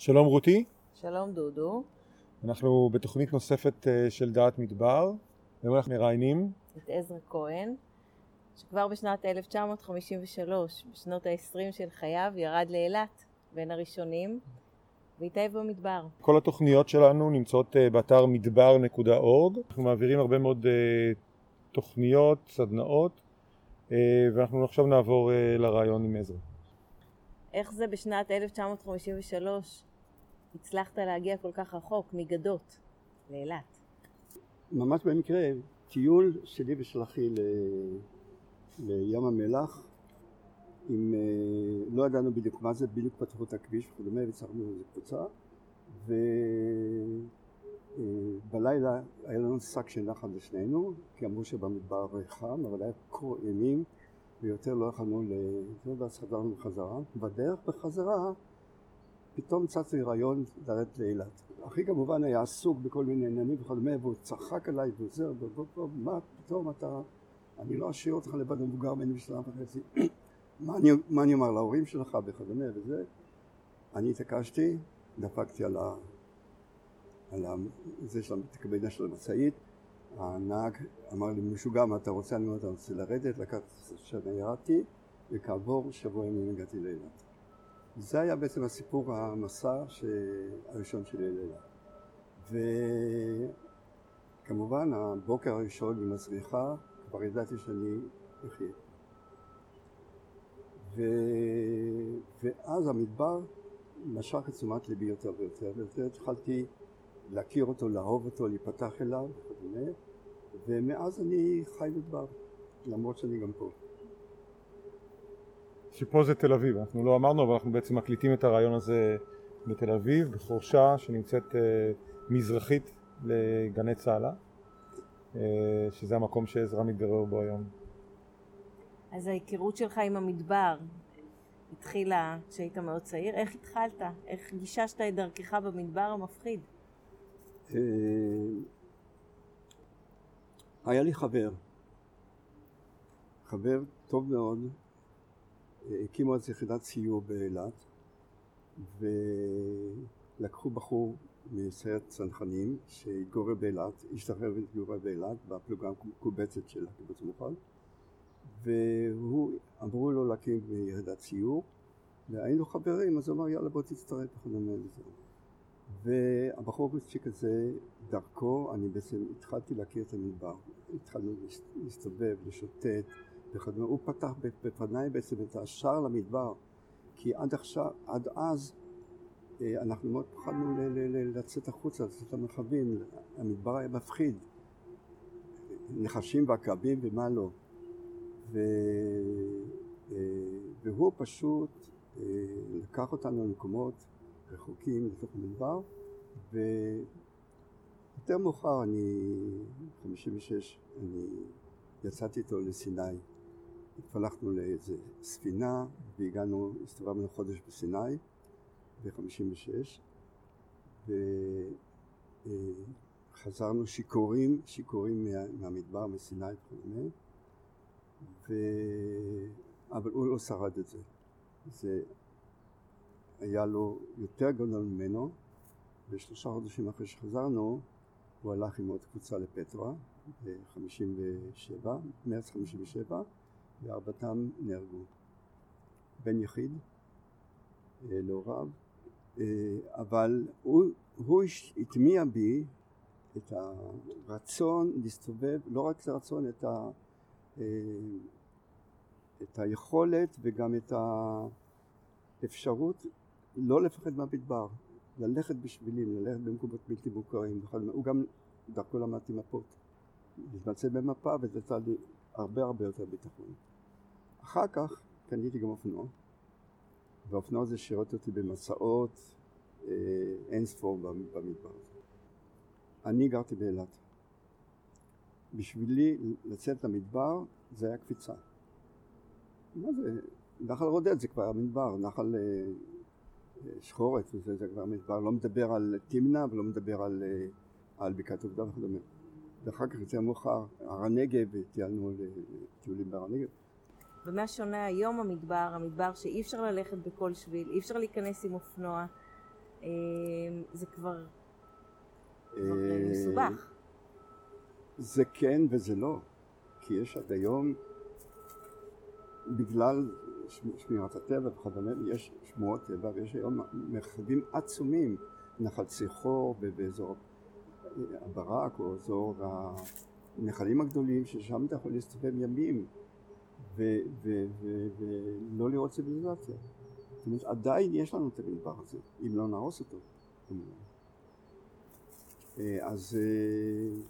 שלום רותי, שלום דודו, אנחנו בתוכנית נוספת אה, של דעת מדבר, היום אנחנו מראיינים. את עזרא כהן, שכבר בשנת 1953, בשנות ה-20 של חייו, ירד לאילת, בין הראשונים, והתאהב במדבר. כל התוכניות שלנו נמצאות אה, באתר מדבר.org, אנחנו מעבירים הרבה מאוד אה, תוכניות, סדנאות, ואנחנו עכשיו נעבור לרעיון עם עזרא. איך זה בשנת 1953 הצלחת להגיע כל כך רחוק, מגדות, לאילת? ממש במקרה, טיול שלי ושל אחי ל... לים המלח, עם, אה, לא ידענו בדיוק מה זה, בדיוק פתחו את הכביש וכדומה, והצלחנו איזה קבוצה, ובלילה היה לנו שק של נחל לשנינו, כי אמרו שבמדבר חם, אבל היה קור אימים, ויותר לא יכולנו ל... ואז חזרנו בחזרה. בדרך בחזרה פתאום צץ לי רעיון לרדת לאילת. אחי כמובן היה עסוק בכל מיני עניינים וכדומה, והוא צחק עליי ועוזר, מה פתאום אתה, אני לא אשאיר אותך לבד מבוגר ממני בשלב וחצי, מה אני, אומר להורים שלך וכדומה וזה. אני התעקשתי, דפקתי על, ה, על זה של הקבינט של המשאית, הנהג אמר לי משוגע מה אתה רוצה, אני אומר אתה רוצה לרדת, לקחתי שנה ירדתי, וכעבור שבוע ימים הגעתי לאילת. זה היה בעצם הסיפור המסע הראשון שלי לאילת. וכמובן הבוקר הראשון עם הזריחה כבר ידעתי שאני אחיה. ו... ואז המדבר משך את תשומת ליבי יותר ויותר ויותר התחלתי להכיר אותו, לאהוב אותו, להיפתח אליו וכדומה ומאז אני חי מדבר למרות שאני גם פה. שפה זה תל אביב, אנחנו לא אמרנו אבל אנחנו בעצם מקליטים את הרעיון הזה בתל אביב, בחורשה שנמצאת אה, מזרחית לגני צהלה, אה, שזה המקום שעזרא מתגורר בו היום. אז ההיכרות שלך עם המדבר התחילה כשהיית מאוד צעיר, איך התחלת? איך גיששת את דרכך במדבר המפחיד? אה, היה לי חבר, חבר טוב מאוד, הקימו אז יחידת סיור באילת ולקחו בחור מסיירת צנחנים שהתגורר באילת, השתחרר והתגורר באילת בפלוגה המקובצת של הקיבוץ המוכן והוא, אמרו לו להקים יחידת סיור והיינו חברים אז הוא אמר יאללה בוא תצטרף וכדומה לזה והבחור הצ'יק הזה דרכו אני בעצם התחלתי להכיר את המדבר התחלנו להסתובב, לשוטט וכדומה. הוא פתח בפניי בעצם את השער למדבר, כי עד עכשיו, עד אז אה, אנחנו מאוד פחדנו לצאת החוצה, לצאת למרחבים, המדבר היה מפחיד, נחשים ועקבים ומה לא. ו... אה, והוא פשוט אה, לקח אותנו למקומות רחוקים לתוך המדבר, ויותר מאוחר, אני, 56, אני יצאתי איתו לסיני. התפלחנו לאיזה ספינה והגענו, הסתובבנו חודש בסיני ב-56 וחזרנו שיכורים, שיכורים מה, מהמדבר, מסיני וכדומה ו... אבל הוא לא שרד את זה. זה היה לו יותר גדול ממנו ושלושה חודשים אחרי שחזרנו הוא הלך עם עוד קבוצה לפטרה ב-57, מרץ 57 וארבעתם נהרגו. בן יחיד אה, להוריו, אה, אבל הוא, הוא הטמיע בי את הרצון להסתובב, לא רק את הרצון, את, ה, אה, את היכולת וגם את האפשרות לא לפחד מהמדבר, ללכת בשבילים, ללכת במקומות בלתי מוכרים, הוא גם דרכו למדתי מפות, להתמצא במפה וזה נתן לי הרבה הרבה יותר ביטחון. אחר כך קניתי גם אופנוע, והאופנוע הזה שירת אותי במסעות אה, אין ספור במדבר. אני גרתי באילת. בשבילי לצאת למדבר זה היה קפיצה. מה זה? נחל רודד זה כבר המדבר, נחל אה, אה, שחורת וזה זה כבר המדבר, לא מדבר על תמנע ולא מדבר על, אה, על בקעת עובדה וכדומה. ואחר כך יותר מאוחר, הר הנגב, טיילנו לטיולים בהר הנגב. ומה שונה היום המדבר, המדבר שאי אפשר ללכת בכל שביל, אי אפשר להיכנס עם אופנוע, אה, זה כבר כבר, אה, אה, מסובך. זה כן וזה לא, כי יש עד היום, בגלל שמ- שמירת הטבע וכדומה, יש שמורות טבע ויש היום מרחבים עצומים, נחל ציחור ובאזור הברק או אזור הנחלים הגדולים, ששם אתה יכול להסתובב ימים ולא לראות ציוויליזציה. זאת אומרת, עדיין יש לנו את המדבר הזה, אם לא נהרוס אותו. כמובן. אה, אז אה,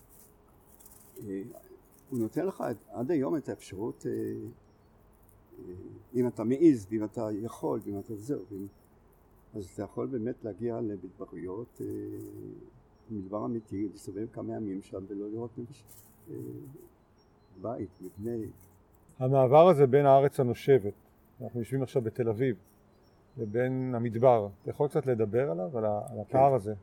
אה, הוא נותן לך עד היום את האפשרות, אם אתה מעז, ואם אתה יכול, ואם אתה זהו, אז אתה יכול באמת להגיע למדבריות, מדבר אמיתי, להסתובב כמה ימים שם ולא לראות בית, מבנה. המעבר הזה בין הארץ הנושבת, אנחנו יושבים עכשיו בתל אביב, לבין המדבר, אתה יכול קצת לדבר עליו, על, הפער הזה?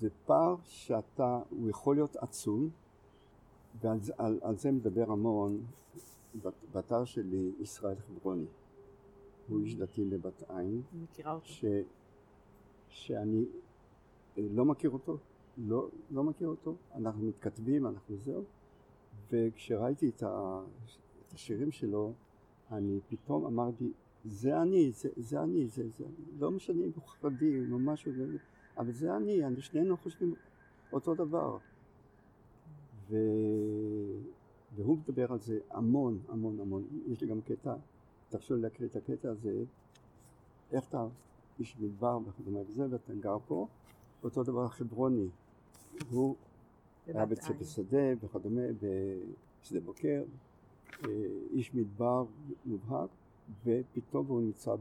זה פער שאתה, הוא יכול להיות עצום, ועל על, על זה מדבר המון באתר שלי ישראל חברוני. הוא איש דתי בבת עין, אני מכירה אותו. ש, שאני אה, לא מכיר אותו, לא, לא מכיר אותו, אנחנו מתכתבים, אנחנו זהו, וכשראיתי את, ה, השירים שלו, אני פתאום אמרתי, זה אני, זה, זה אני, זה, זה אני, לא משנה אם הוא חרדי או משהו, אבל זה אני, אני שנינו חושבים אותו דבר. ו... והוא מדבר על זה המון, המון, המון. יש לי גם קטע, תרשו לי להקריא את הקטע הזה, איך אתה איש מדבר וכדומה וזה, ואתה גר פה, אותו דבר חברוני. הוא היה בצפי עין. שדה וכדומה, בשדה בוקר, איש מדבר מובהק, ופתאום הוא נמצא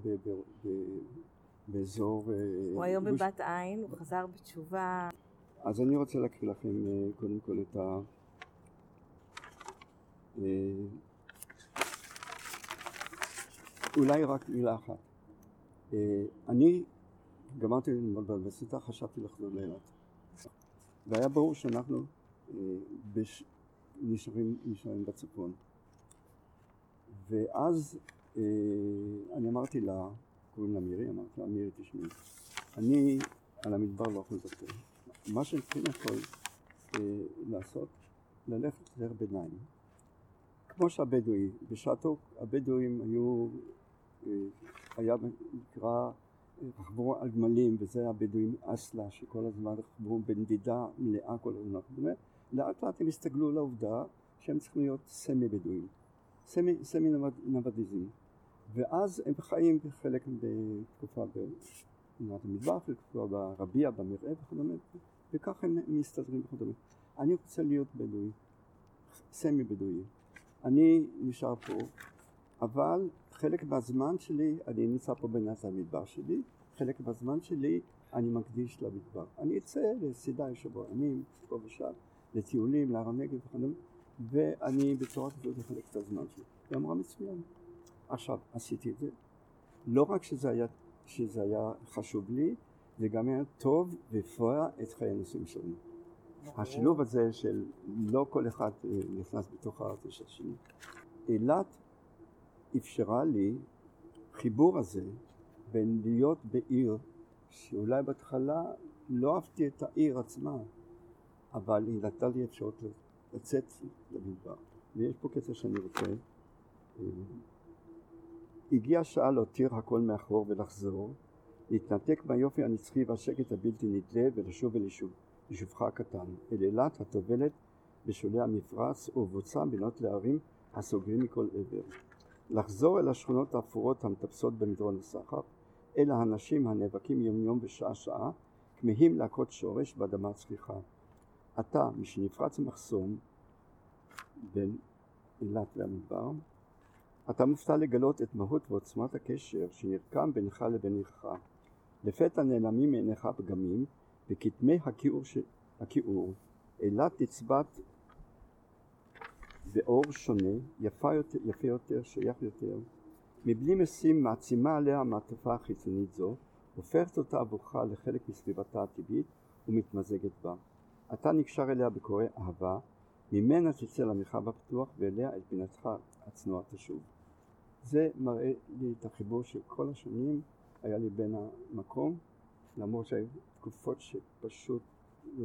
באזור... אה, הוא היום בבת עין, הוא חזר בתשובה. אז אני רוצה להקריא לכם אה, קודם כל את ה... אה, אולי רק מילה אחת. אה, אני גמרתי ללמוד באוניברסיטה, חשבתי לחזור לאילת. והיה ברור שאנחנו אה, בש... נשארים, נשארים בצפון. ואז אה, אני אמרתי לה, קוראים לה מירי, אמרתי לה, מירי תשמעי, אני על המדבר לא יכול לוותר. מה שצריכים הכל אה, לעשות, ללכת לדרך ביניים. כמו שהבדואי, בשעתו הבדואים היו, אה, היה נקרא, רכבו על גמלים, וזה הבדואים אסלה, שכל הזמן רכבו בנדידה מלאה כל הזמן. לאט לאט הם הסתגלו לעובדה שהם צריכים להיות סמי בדואים, סמי, סמי נוודיזם. ואז הם חיים חלק בתקופה במדינת המדבר, חלק תקופה ברביע, במרעה וכדומה, וכך הם מסתדרים וכדומה. אני רוצה להיות בדואי, סמי בדואי. אני נשאר פה, אבל חלק מהזמן שלי, אני נמצא פה בנת המדבר שלי, חלק מהזמן שלי אני מקדיש למדבר. אני אצא לסידה שבוע ימים, פה ושם, לטיולים, להר הנגב וכדומה, ואני בצורה כזאת אחלק את הזמן שלי. היא אמרה מצוין. עכשיו, עשיתי את זה. לא רק שזה היה, שזה היה חשוב לי, זה גם היה טוב והפריע את חיי הנישואים שלנו. השילוב הזה של לא כל אחד אה, נכנס בתוך הארץ של השני. אילת אפשרה לי חיבור הזה בין להיות בעיר שאולי בהתחלה לא אהבתי את העיר עצמה, אבל היא נתנה לי אפשרות לצאת למדבר. ויש פה קטע שאני רוצה. אה, הגיעה השעה להותיר הכל מאחור ולחזור, להתנתק מהיופי הנצחי והשקט הבלתי נדלה ולשוב אל יישוב, יישובך הקטן, אל אילת הטובלת בשולי המפרץ ובוצע בינות להרים הסוגרים מכל עבר. לחזור אל השכונות האפורות המטפסות במדרון הסחר, אל האנשים הנאבקים יום יום ושעה שעה, כמהים להכות שורש באדמה הצחיחה. אתה, משנפרץ המחסום בין אילת והמדבר, אתה מופתע לגלות את מהות ועוצמת הקשר שנרקם בינך לבין עירך. לפתע נעלמים מעיניך פגמים, וכתמי הכיעור, ש... הכיעור אילת נצבט באור שונה, יפה יותר, יפה יותר, שייך יותר, מבלי משים מעצימה עליה מעטפה חיצונית זו, הופכת אותה עבורך לחלק מסביבתה הטבעית ומתמזגת בה. אתה נקשר אליה בקורא אהבה, ממנה תצא למרחב הפתוח ואליה אל פינתך הצנועה תשוב. זה מראה לי את החיבור של כל השנים היה לי בין המקום למרות שהיו תקופות שפשוט אה,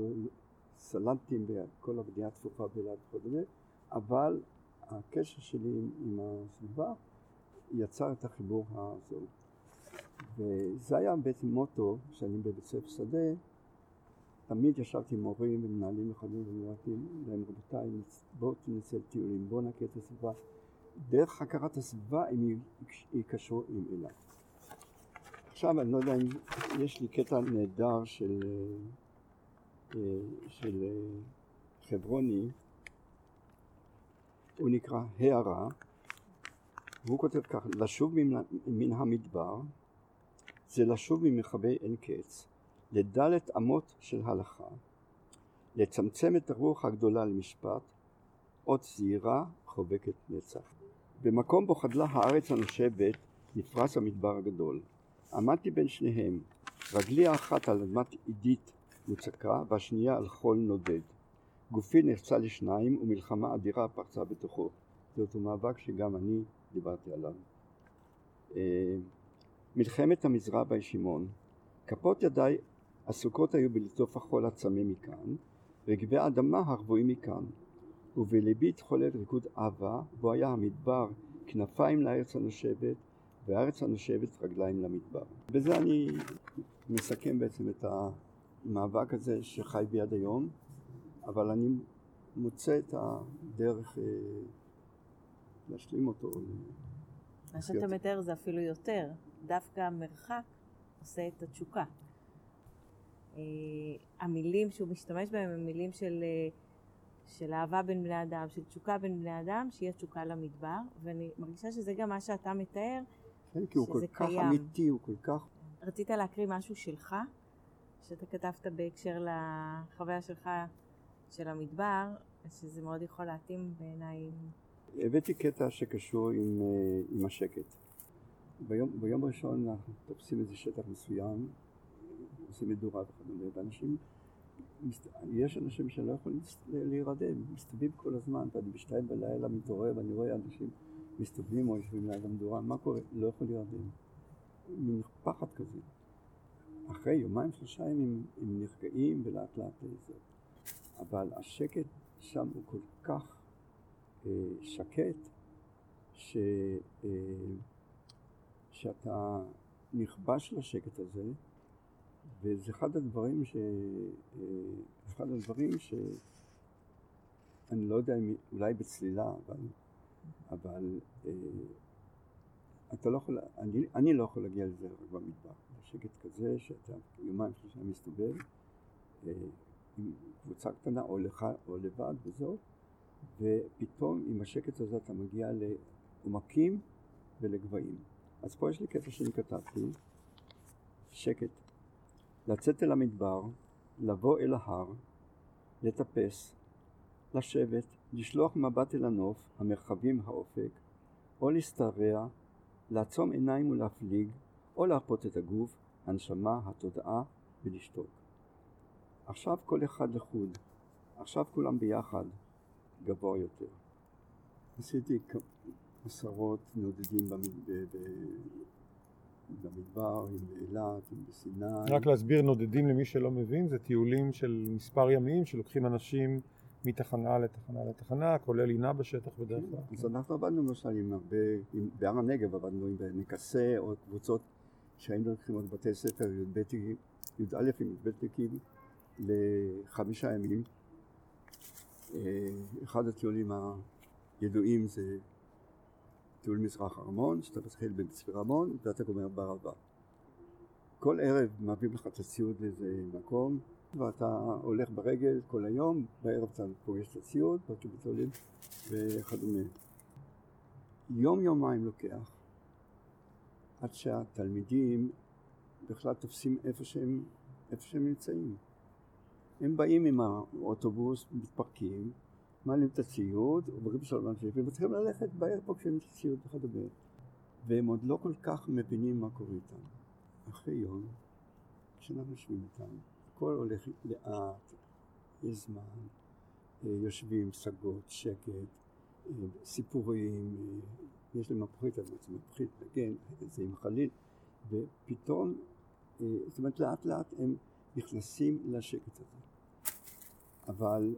סלנטים וכל הבנייה צפופה באילת וכדומה, אבל הקשר שלי עם הסביבה יצר את החיבור הזה. וזה היה בעצם מוטו שאני בבית ספר שדה, תמיד ישבתי עם מורים ומנהלים נכונים ואמרתי להם רבותיי בואו תנסה טיולים, בואו נכיר את הסביבה. דרך הכרת הסביבה הם ייקשרו עם אילת. עכשיו אני לא יודע אם יש לי קטע נהדר של, אה, של אה, חברוני, הוא נקרא הערה, והוא כותב כך, לשוב מן, מן המדבר זה לשוב ממרחבי אין קץ, לדלת אמות של הלכה, לצמצם את הרוח הגדולה למשפט, אות זהירה חובקת נצח. במקום בו חדלה הארץ הנושבת נפרס המדבר הגדול. עמדתי בין שניהם, רגלי האחת על אדמת עידית מוצקה והשנייה על חול נודד. גופי נחצה לשניים ומלחמה אדירה פרצה בתוכו. זה אותו מאבק שגם אני דיברתי עליו. אה, מלחמת המזרע בישימון. כפות ידיי עסוקות היו בלטוף החול הצמא מכאן, רגבי האדמה הרבועים מכאן, ובליבי התחולל ריקוד אהבה, בו היה המדבר כנפיים לארץ הנושבת, והארץ הנושבת רגליים למדבר. בזה אני מסכם בעצם את המאבק הזה שחי בי עד היום, אבל אני מוצא את הדרך אה, להשלים אותו. מה שאתה מתאר זה אפילו יותר. דווקא המרחק עושה את התשוקה. אה, המילים שהוא משתמש בהם הם מילים של, אה, של אהבה בין בני אדם, של תשוקה בין בני אדם, שיהיה תשוקה למדבר, ואני מרגישה שזה גם מה שאתה מתאר, כן, כי הוא כל כך קיים. אמיתי, הוא כל כך... רצית להקריא משהו שלך, שאתה כתבת בהקשר לחוויה שלך של המדבר, שזה מאוד יכול להתאים בעיניי. הבאתי קטע שקשור עם, אה, עם השקט. ביום, ביום ראשון אנחנו תופסים איזה שטח מסוים, עושים מדורה וכדומה, ואנשים, יש אנשים שלא יכולים להירדם, מסתובבים כל הזמן, ואני בשתיים בלילה מתעורר ואני רואה אנשים מסתובבים או יושבים ליד המדורה, מה קורה? לא יכול להירדם. מין פחד כזה. אחרי יומיים שלושה ימים הם נרגעים ולאט לאט זה. אבל השקט שם הוא כל כך אה, שקט, ש... אה, שאתה נכבש לשקט הזה, וזה אחד הדברים ש... אה, אחד הדברים ש... אני לא יודע אם אולי בצלילה, אבל, אבל אה, אתה לא יכול, אני, אני לא יכול להגיע לזה רק במדבר. שקט כזה שאתה יומיים שלושה מסתובב אה, עם קבוצה קטנה או לך או לבד וזהו, ופתאום עם השקט הזה אתה מגיע לעומקים ולגבהים. אז פה יש לי קטע שאני כתבתי, שקט. לצאת אל המדבר, לבוא אל ההר, לטפס, לשבת, לשלוח מבט אל הנוף, המרחבים, האופק, או להשתרע, לעצום עיניים ולהפליג, או להרפות את הגוף, הנשמה, התודעה, ולשתוק. עכשיו כל אחד לחוד, עכשיו כולם ביחד, גבוה יותר. עשיתי עשרות נודדים במדבר, עם אילת, עם בסיני. רק להסביר נודדים למי שלא מבין, זה טיולים של מספר ימים שלוקחים אנשים מתחנה לתחנה לתחנה, כולל לינה בשטח בדרך כלל. אז אנחנו עבדנו למשל עם הרבה, עם, בהר הנגב עבדנו עם מקסה או קבוצות שהיינו לוקחים עוד בתי ספר, י"א עם י"ב לחמישה ימים. אה, אחד הטיולים הידועים זה טיול מזרח ארמון, שאתה מתחיל בצפיר ארמון ואתה גומר בערבה. כל ערב מביאים לך את הציוד לאיזה מקום ואתה הולך ברגל כל היום, בערב אתה פוגש את הציוד, בקיבוץ עולים וכדומה. יום יומיים לוקח עד שהתלמידים בכלל תופסים איפה שהם, איפה שהם נמצאים. הם באים עם האוטובוס, מתפרקים, מעלים את הציוד, עוברים שלום אנשים, ומתחילים ללכת בערב פוגשים את הציוד וכדומה. והם עוד לא כל כך מבינים מה קורה איתם. אחרי יום, כשאנחנו יושבים איתם, הכל הולך לאט, יש זמן, אה, יושבים, פסגות, שקט, אה, סיפורים, אה, יש להם מפחית, אז זה מפחית, כן, זה עם חליל, ופתאום זאת אומרת לאט לאט הם נכנסים לשקט הזה. אבל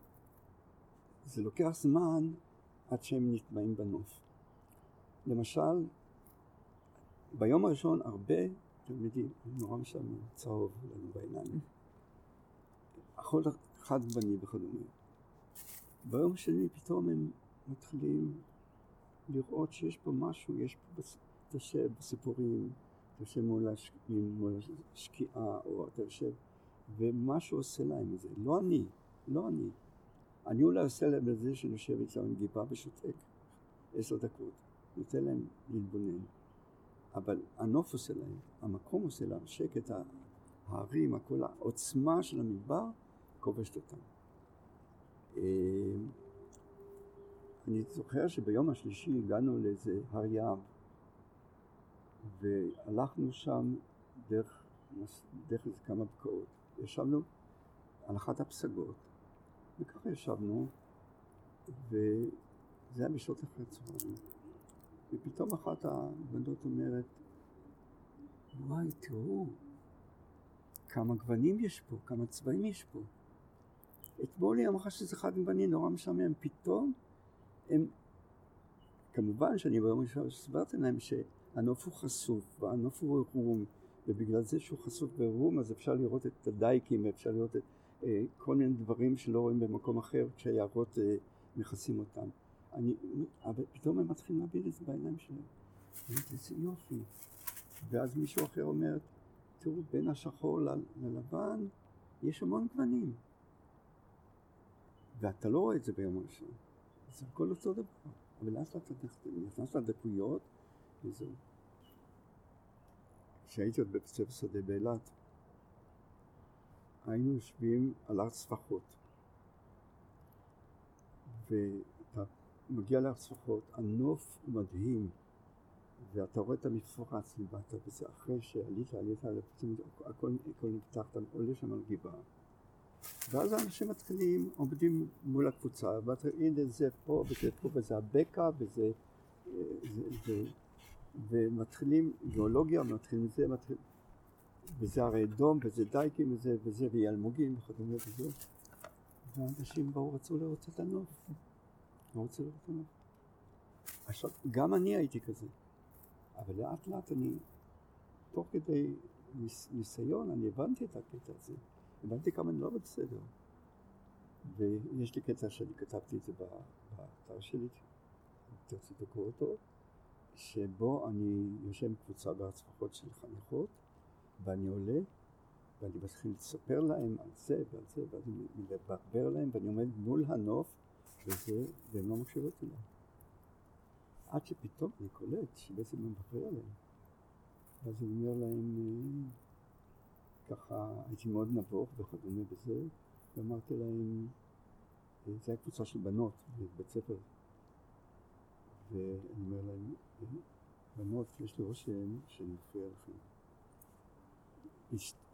זה לוקח זמן עד שהם נטמעים בנוף. למשל, ביום הראשון הרבה תלמידים, נורא משעמם, צהוב לנו בעיניים. הכל חד בני וכדומה. ביום השני פתאום הם מתחילים לראות שיש פה משהו, יש פה, אתה יושב בסיפורים, אתה יושב מול, הש... מול השקיעה, או אתה יושב, ומשהו עושה להם את זה. לא אני, לא אני. אני אולי עושה להם את זה שאני יושב אצלם עם גיבה ושותק עשר דקות, נותן להם להתבונן. אבל הנוף עושה להם, המקום עושה להם, שקט ההרים, הכל העוצמה של המדבר כובשת אותם. אה, אני זוכר שביום השלישי הגענו לאיזה הר יער והלכנו שם דרך, דרך כמה בקעות. ישבנו על אחת הפסגות וככה ישבנו וזה היה בשעות אחרי הצהריים. ופתאום אחת הבנות אומרת, וואי, תראו, כמה גוונים יש פה, כמה צבעים יש פה. אתמול היא אמרה שזה חד גווני, נורא משעמם. פתאום הם, כמובן שאני ביום ראשון הסברתי להם שהנוף הוא חשוף, והנוף הוא עירום, ובגלל זה שהוא חשוף בעירום אז אפשר לראות את הדייקים, אפשר לראות את כל מיני דברים שלא רואים במקום אחר כשהיערות אה, מכסים אותם. אני, אבל פתאום הם מתחילים להביט את זה בעיניים שלהם. איזה יופי. ואז מישהו אחר אומר, תראו, בין השחור ללבן יש המון גוונים. ואתה לא רואה את זה ביום הראשון. זה הכל אותו דבר. אבל לאט לאט אתה נכנס לדקויות, וזהו. כשהייתי עוד בבית ספר שדה באילת, היינו יושבים על הר צפחות. ואתה מגיע להר צפחות, הנוף הוא מדהים, ואתה רואה את המפרץ למטה, וזה אחרי שעלית, עלית, הכל, הכל נפתח, אתה עולה שם על גבעה. ואז האנשים מתחילים, עומדים מול הקבוצה, ואתה הנה זה פה וזה פה וזה הבקע וזה, זה, זה, ומתחילים גיאולוגיה, מתחילים זה, מתחיל, וזה הרי דום וזה דייקים וזה וזה וילמוגים וכדומה וזה, ואנשים באו רצו לראות את הנוף, לא רצו לראות את הנוף. עכשיו, גם אני הייתי כזה, אבל לאט לאט אני, תוך כדי ניסיון, אני הבנתי את הקטע הזה. הבנתי כמה אני לא בסדר. ויש לי קטע שאני כתבתי את זה באתר שלי, תרצו לקרוא אותו, שבו אני יושב עם קבוצה בהצלחות של חניכות, ואני עולה, ואני מתחיל לספר להם על זה ועל זה, ואני מברבר להם, ואני עומד מול הנוף, וזה, והם לא מקשיבות אליי. עד שפתאום אני קולט שבעצם אני מברבר עליהם. ואז אני אומר להם, ככה הייתי מאוד נבוך וכדומה בזה, ואמרתי להם, אה, זו הייתה קבוצה של בנות בבית ספר, ואני אומר להם, אה, בנות, יש לי רושם שאני מפריע לכם.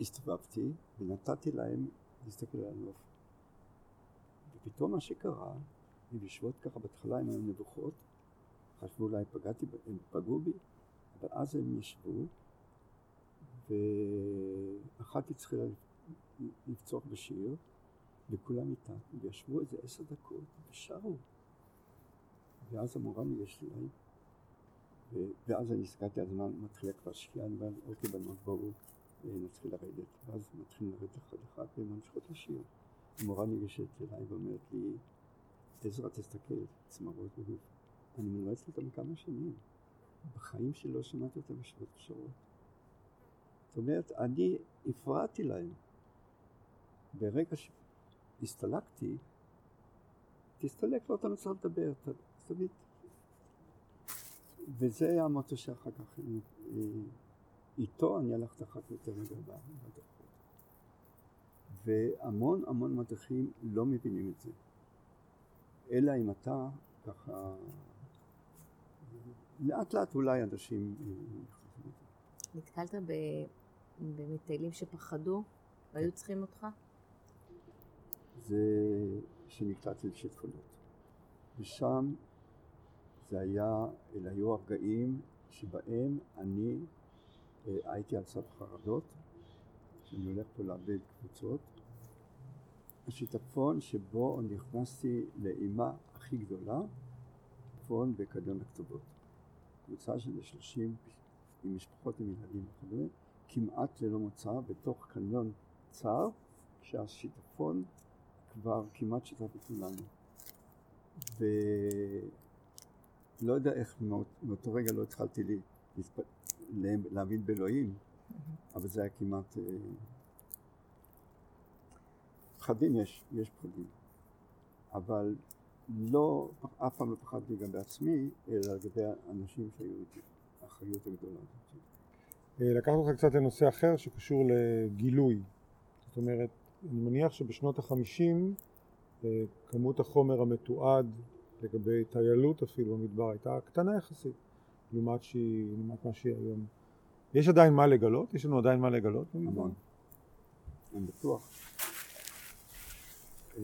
הסתובבתי ונתתי להם להסתכל על הנוף. ופתאום מה שקרה, הן יושבות ככה בהתחלה, הן היו נבוכות, חשבו אולי פגעתי, הם פגעו בי, אבל אז הם ישבו ואחת התחילה לפצוח בשיר, וכולם איתה, וישבו איזה עשר דקות ושרו. ואז המורה ניגשת אליי, ואז אני הסתכלתי על הזמן, מתחילה כבר שקיעה, אני אומר, אוקיי בנות בואו נתחיל לרדת. ואז מתחילים לרדת אחד אחד והן ממשיכות לשיר. המורה ניגשת אליי ואומרת לי, עזרא תסתכל, צמרות בגוף. אני מנועצת אותם כמה שנים. בחיים שלי לא שמעתי אותם בשעות קשרות. זאת אומרת, אני הפרעתי להם. ברגע שהסתלקתי, תסתלק, לא אתה צריך לדבר, תמיד. וזה המוטו שאחר כך, אה, איתו אני הלכתי אחר כך יותר מדי בדרכות. והמון המון מדריכים לא מבינים את זה. אלא אם אתה ככה, לאט לאט אולי אנשים... אה, נתקלת ב... במטיילים שפחדו והיו צריכים אותך? זה שנקלעתי לשיטפונות. ושם זה היה, אלה היו הרגעים שבהם אני הייתי על סף חרדות, שאני הולך פה לאבד קבוצות. השיטפון שבו נכנסתי לאימה הכי גדולה, שיטפון בקדיון הכתובות. קבוצה של 30 עם משפחות עם ילדים וכדומה, כמעט ללא מוצא, בתוך קניון צר, שהשיטפון כבר כמעט שיטף את כולנו. ולא יודע איך מאותו רגע לא התחלתי לי, להאמין באלוהים, אבל זה היה כמעט... אה, פחדים יש, יש פחדים, אבל לא, אף פעם לא פחדתי גם בעצמי, אלא לגבי האנשים שהיו איתי, האחריות הגדולה הזאת. אה, לקחת אותך קצת לנושא אחר שקשור לגילוי. זאת אומרת, אני מניח שבשנות החמישים אה, כמות החומר המתועד לגבי טיילות אפילו במדבר הייתה קטנה יחסית לעומת, שהיא, לעומת מה שהיא היום. יש עדיין מה לגלות? יש לנו עדיין מה לגלות? המון. אני בטוח. אה,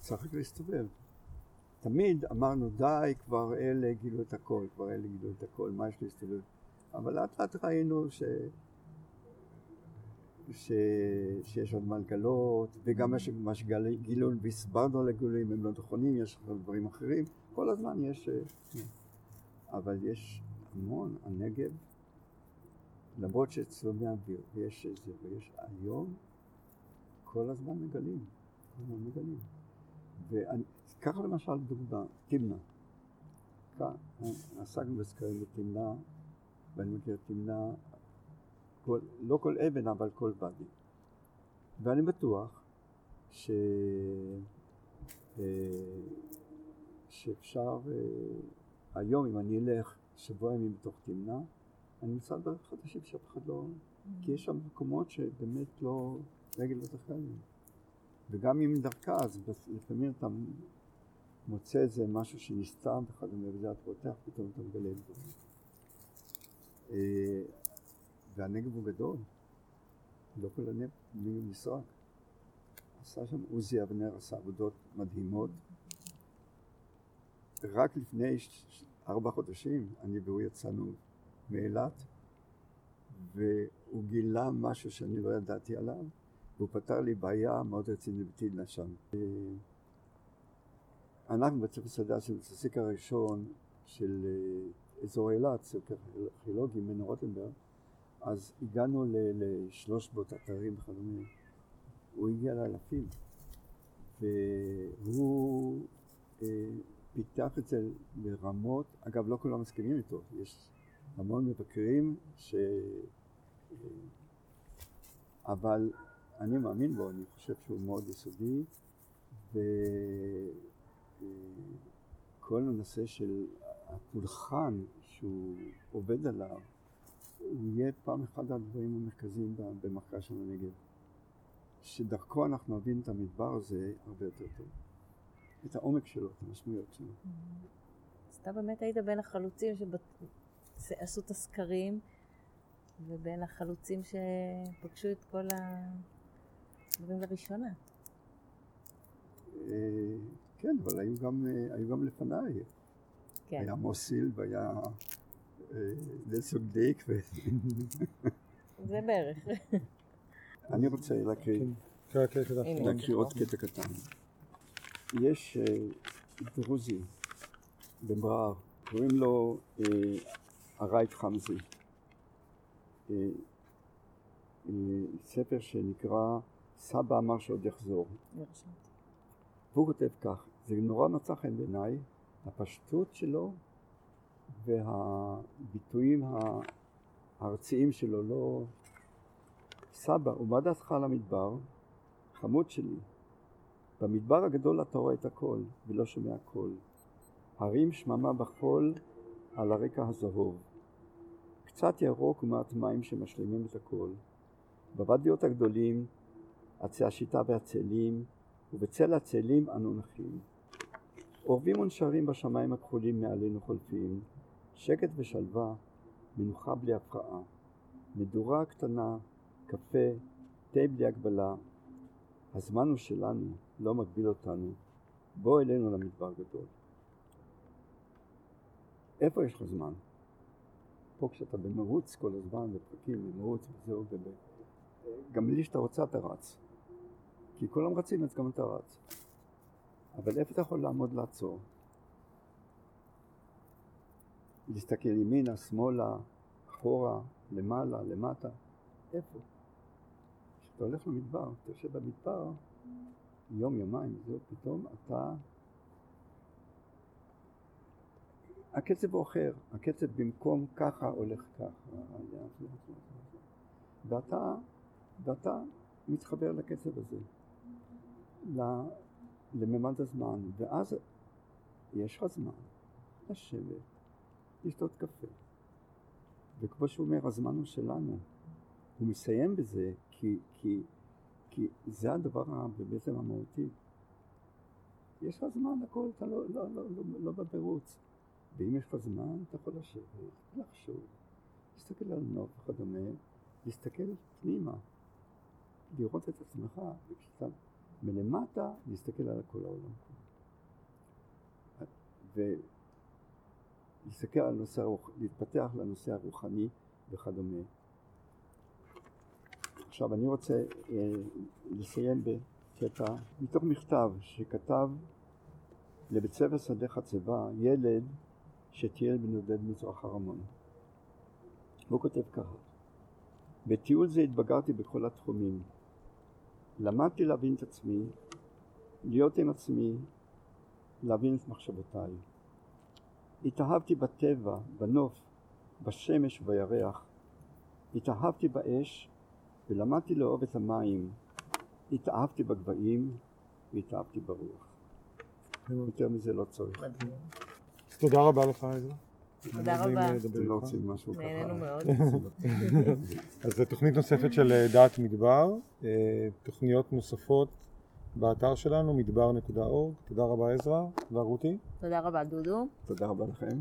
צריך רק להסתובב. תמיד אמרנו די, כבר אלה גילו את הכל, כבר אלה גילו את הכל, מה יש להסתובב? אבל לאט לאט ראינו ש... ש... שיש עוד מה לגלות, וגם מה שגילו והסברנו על הגילויים הם לא נכונים, יש דברים אחרים, כל הזמן יש... אבל יש המון, הנגב, למרות שצלומי אוויר, ויש איזה, ויש היום, כל הזמן מגלים, כל הזמן מגלים. וככה למשל דוגמה, תמנע. עסקנו בסקרים בתמנע, ואני מכיר תמנע, כל, לא כל אבן אבל כל ואדי. ואני בטוח ש... אה, שאפשר, אה, היום אם אני אלך שבוע ימים בתוך תמנע, אני אמצא דברים חדשים שאף אחד לא... כי יש שם מקומות שבאמת לא... רגל לא זכר וגם אם דרכה, אז לפעמים אתה מוצא איזה משהו שנסתם וכדומה, וזה אתה פותח, פתאום אתה מגלה את זה. אה, והנגב הוא גדול, לא כל הנגב נשרק. עשה שם עוזי אבנר, עשה עבודות מדהימות. רק לפני ארבע חודשים אני והוא יצאנו מאילת, והוא גילה משהו שאני לא ידעתי עליו, והוא פתר לי בעיה מאוד רצינית בתהילה שם. אנחנו בית ספר שדה של הססיק הראשון של אה, אזור אילת, סקר ארכיאולוגי מנו רוטנברג, אז הגענו לשלוש מאות אתרים וכדומה. הוא הגיע לאלפים, והוא אה, פיתח את זה לרמות, אגב לא כולם מסכימים איתו, יש המון מבקרים ש... אבל אני מאמין בו, אני חושב שהוא מאוד יסודי, וכל הנושא של הפולחן שהוא עובד עליו, הוא יהיה פעם אחד הדברים המרכזיים במחקר של הנגב. שדרכו אנחנו נבין את המדבר הזה הרבה יותר טוב. את העומק שלו, את המשמעויות שלו. אז אתה באמת היית בין החלוצים שעשו את הסקרים, ובין החלוצים שפגשו את כל הדברים לראשונה. אה, כן, אבל היו גם, אה, היו גם לפניי. כן. היה מוסיל והיה נלסון אה, דייק. ו... זה בערך. אני רוצה להקריא, כן, כן, להקריא עוד קטע קטן. יש דרוזי במע'אר, קוראים לו הרייט חמזי. ספר שנקרא סבא אמר שעוד יחזור. והוא כותב כך, זה נורא מצא חן בעיניי, הפשטות שלו והביטויים הארציים שלו, לא... סבא, ומה דעתך על המדבר? חמוד שלי, במדבר הגדול אתה רואה את הכל ולא שומע קול. הרים שממה בחול על הרקע הזהוב. קצת ירוק ומעט מים שמשלימים את הכל. בוואדיות הגדולים, עצי השיטה והצלים, ובצל הצלים אנו נחים. אורבים ונשרים בשמיים הכחולים מעלינו חולפים, שקט ושלווה, מנוחה בלי הפרעה. מדורה קטנה, קפה, תה בלי הגבלה. הזמן הוא שלנו, לא מגביל אותנו. בוא אלינו למדבר גדול. איפה יש לך זמן? פה כשאתה במרוץ כל הזמן, בפרקים, במרוץ וזהו, גם בלי שאתה רוצה אתה רץ. כי כולם רצים אז גם אתה רץ. אבל איפה אתה יכול לעמוד לעצור? להסתכל ימינה, שמאלה, אחורה, למעלה, למטה, איפה? כשאתה הולך למדבר, אתה יושב במדבר, יום, יומיים, זהו, פתאום אתה... הקצב הוא אחר, הקצב במקום ככה הולך ככה, ואתה, ואתה מתחבר לקצב הזה, לממד הזמן, ואז יש לך זמן לשבת, לשתות קפה. וכמו שהוא אומר, הזמן הוא שלנו. הוא מסיים בזה כי, כי, כי זה הדבר בעצם המהותי. יש לך זמן לכל, אתה לא, לא, לא, לא, לא בברוץ. ואם יש לך זמן, אתה יכול לשבת, לחשוב, להסתכל על נוף וכדומה, להסתכל פנימה, לראות את עצמך, וכשאתה מלמטה, להסתכל על כל העולם ולהסתכל על נושא להתפתח לנושא הרוחני וכדומה. עכשיו אני רוצה אה, לסיים בקטע מתוך מכתב שכתב לבית ספר שדה חצבה ילד שטייל בנודד מזרח הרמון. הוא כותב ככה: בטיול זה התבגרתי בכל התחומים. למדתי להבין את עצמי, להיות עם עצמי, להבין את מחשבותיי. התאהבתי בטבע, בנוף, בשמש ובירח. התאהבתי באש ולמדתי לאהוב את המים. התאהבתי בגבהים והתאהבתי ברוח. יותר מזה לא צריך. תודה רבה לך עזרא. תודה רבה. לא. נהנינו מאוד. אז זו תוכנית נוספת של אה, דעת מדבר, אה, תוכניות נוספות באתר שלנו מדבר.org. תודה רבה עזרא, תודה רותי. תודה רבה דודו. תודה רבה לכם.